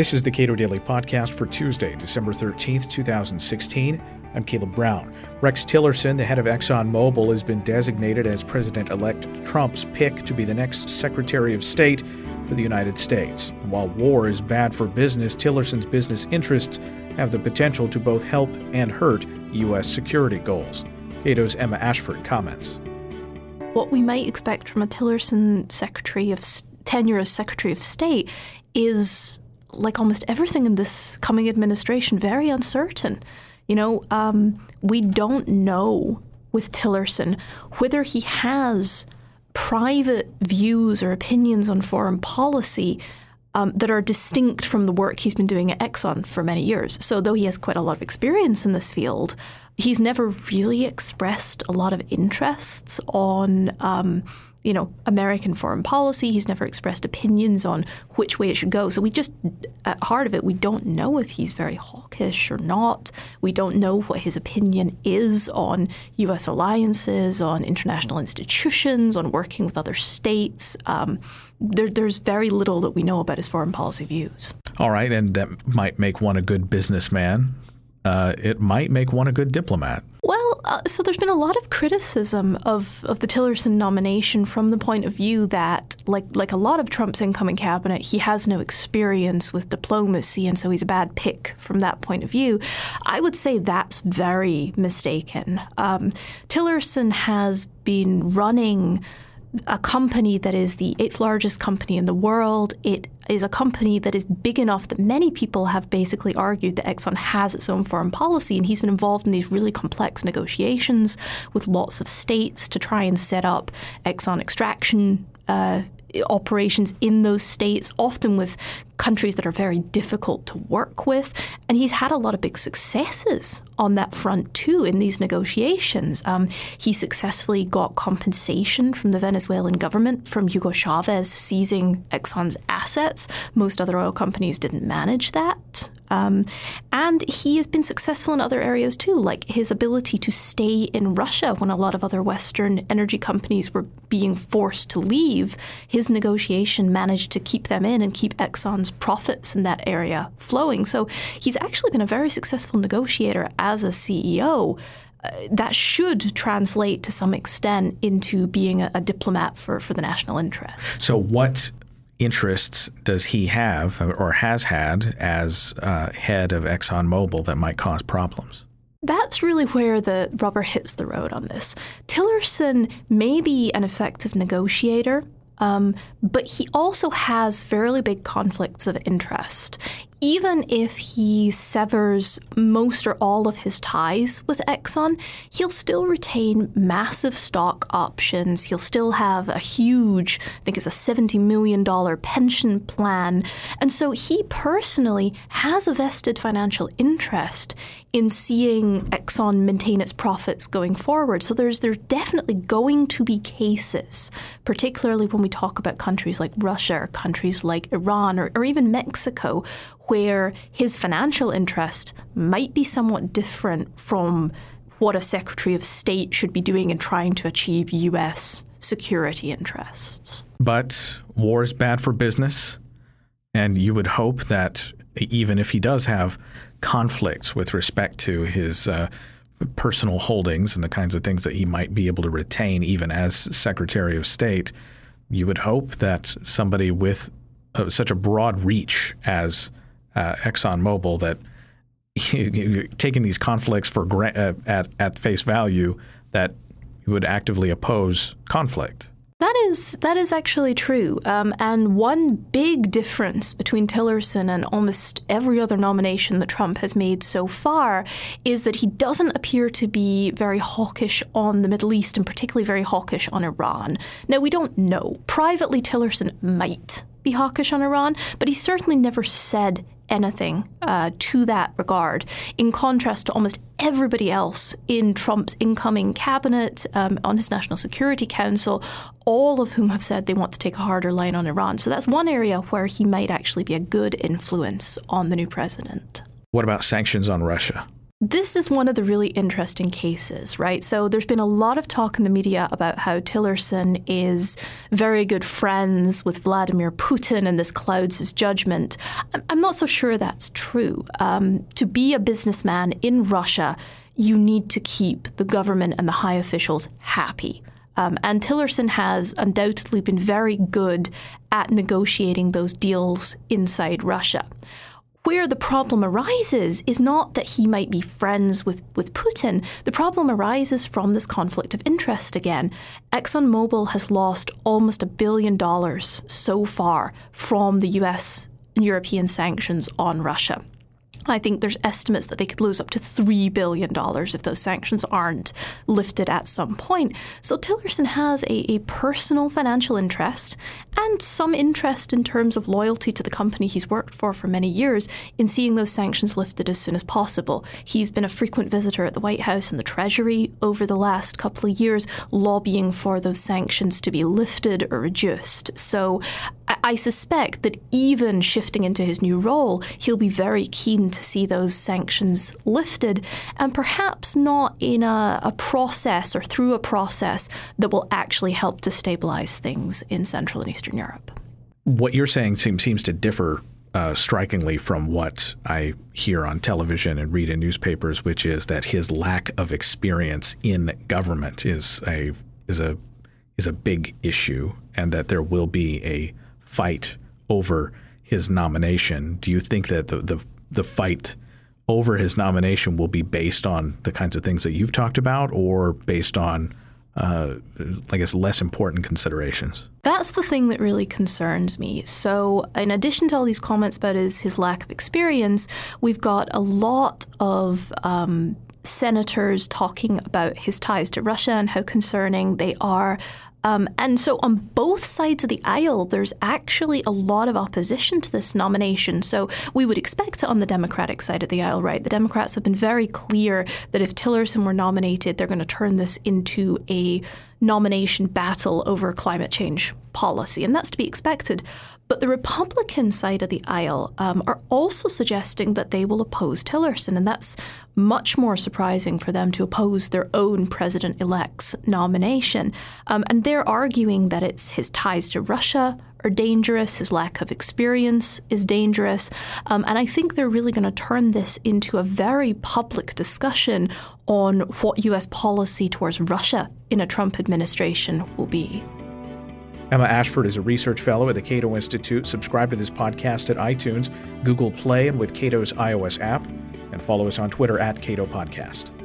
This is the Cato Daily Podcast for Tuesday, December 13th, 2016. I'm Caleb Brown. Rex Tillerson, the head of ExxonMobil, has been designated as President elect Trump's pick to be the next Secretary of State for the United States. While war is bad for business, Tillerson's business interests have the potential to both help and hurt U.S. security goals. Cato's Emma Ashford comments. What we might expect from a Tillerson Secretary of tenure as Secretary of State is like almost everything in this coming administration, very uncertain. You know, um, we don't know with Tillerson whether he has private views or opinions on foreign policy um, that are distinct from the work he's been doing at Exxon for many years. So, though he has quite a lot of experience in this field, he's never really expressed a lot of interests on. Um, you know, American foreign policy. He's never expressed opinions on which way it should go. So we just, at heart of it, we don't know if he's very hawkish or not. We don't know what his opinion is on U.S. alliances, on international institutions, on working with other states. Um, there, there's very little that we know about his foreign policy views. All right, and that might make one a good businessman. Uh, it might make one a good diplomat. Uh, so there's been a lot of criticism of, of the Tillerson nomination from the point of view that, like like a lot of Trump's incoming cabinet, he has no experience with diplomacy, and so he's a bad pick from that point of view. I would say that's very mistaken. Um, Tillerson has been running a company that is the eighth largest company in the world. It is a company that is big enough that many people have basically argued that Exxon has its own foreign policy. And he's been involved in these really complex negotiations with lots of states to try and set up Exxon extraction uh, operations in those states, often with countries that are very difficult to work with. And he's had a lot of big successes on that front too in these negotiations. Um, he successfully got compensation from the Venezuelan government from Hugo Chavez seizing Exxon's assets. Most other oil companies didn't manage that. Um, and he has been successful in other areas too, like his ability to stay in Russia when a lot of other Western energy companies were being forced to leave. His negotiation managed to keep them in and keep Exxon's profits in that area flowing. So he's actually been a very successful negotiator as a CEO. Uh, that should translate to some extent into being a, a, diplomat for, for the national interest. So, what interests does he have or has had as uh, head of ExxonMobil that might cause problems? That's really where the rubber hits the road on this. Tillerson may be an effective negotiator, um, but he also has fairly big conflicts of interest even if he severs most or all of his ties with Exxon, he'll still retain massive stock options. He'll still have a huge, I think it's a $70 million pension plan. And so he personally has a vested financial interest in seeing Exxon maintain its profits going forward. So there's there's definitely going to be cases, particularly when we talk about countries like Russia or countries like Iran or, or even Mexico, where his financial interest might be somewhat different from what a Secretary of State should be doing in trying to achieve U.S. security interests. But war is bad for business, and you would hope that even if he does have conflicts with respect to his uh, personal holdings and the kinds of things that he might be able to retain even as Secretary of State, you would hope that somebody with uh, such a broad reach as uh, ExxonMobil that you, taking these conflicts for uh, at at face value that you would actively oppose conflict. That is that is actually true. Um, and one big difference between Tillerson and almost every other nomination that Trump has made so far is that he doesn't appear to be very hawkish on the Middle East, and particularly very hawkish on Iran. Now we don't know. Privately, Tillerson might be hawkish on Iran, but he certainly never said anything uh, to that regard, in contrast to almost everybody else in Trump's incoming cabinet, um, on his National Security Council, all of whom have said they want to take a harder line on Iran. So that's one area where he might actually be a good influence on the new president. What about sanctions on Russia? This is one of the really interesting cases, right? So there's been a lot of talk in the media about how Tillerson is very good friends with Vladimir Putin and this clouds his judgment. I'm not so sure that's true. Um, to be a businessman in Russia, you need to keep the government and the high officials happy. Um, and Tillerson has undoubtedly been very good at negotiating those deals inside Russia. Where the problem arises is not that he might be friends with, with Putin. The problem arises from this conflict of interest again. ExxonMobil has lost almost a billion dollars so far from the US and European sanctions on Russia. I think there's estimates that they could lose up to $3 billion if those sanctions aren't lifted at some point. So Tillerson has a, a, personal financial interest and some interest in terms of loyalty to the company he's worked for for many years in seeing those sanctions lifted as soon as possible. He's been a frequent visitor at the White House and the Treasury over the last couple of years, lobbying for those sanctions to be lifted or reduced. So I suspect that even shifting into his new role, he'll be very keen to see those sanctions lifted, and perhaps not in a, a process or through a process that will actually help to stabilize things in Central and Eastern Europe. What you're saying seems, seems to differ uh, strikingly from what I hear on television and read in newspapers, which is that his lack of experience in government is a is a is a big issue, and that there will be a fight over his nomination. Do you think that the, the, the fight over his nomination will be based on the kinds of things that you've talked about, or based on uh, I guess, less important considerations. That's the thing that really concerns me. So, in addition to all these comments about his, his lack of experience, we've got a lot of um, senators talking about his ties to Russia and how concerning they are um, and so, on both sides of the aisle, there's actually a lot of opposition to this nomination. So, we would expect it on the Democratic side of the aisle, right? The Democrats have been very clear that if Tillerson were nominated, they're going to turn this into a nomination battle over climate change policy, and that's to be expected. But the Republican side of the aisle um, are also suggesting that they will oppose Tillerson, and that's much more surprising for them to oppose their own president elect's nomination. Um, and they're arguing that it's his ties to Russia are dangerous, his lack of experience is dangerous. Um, and I think they're really going to turn this into a very public discussion on what US policy towards Russia in a Trump administration will be. Emma Ashford is a research fellow at the Cato Institute. Subscribe to this podcast at iTunes, Google Play, and with Cato's iOS app. And follow us on Twitter at Cato Podcast.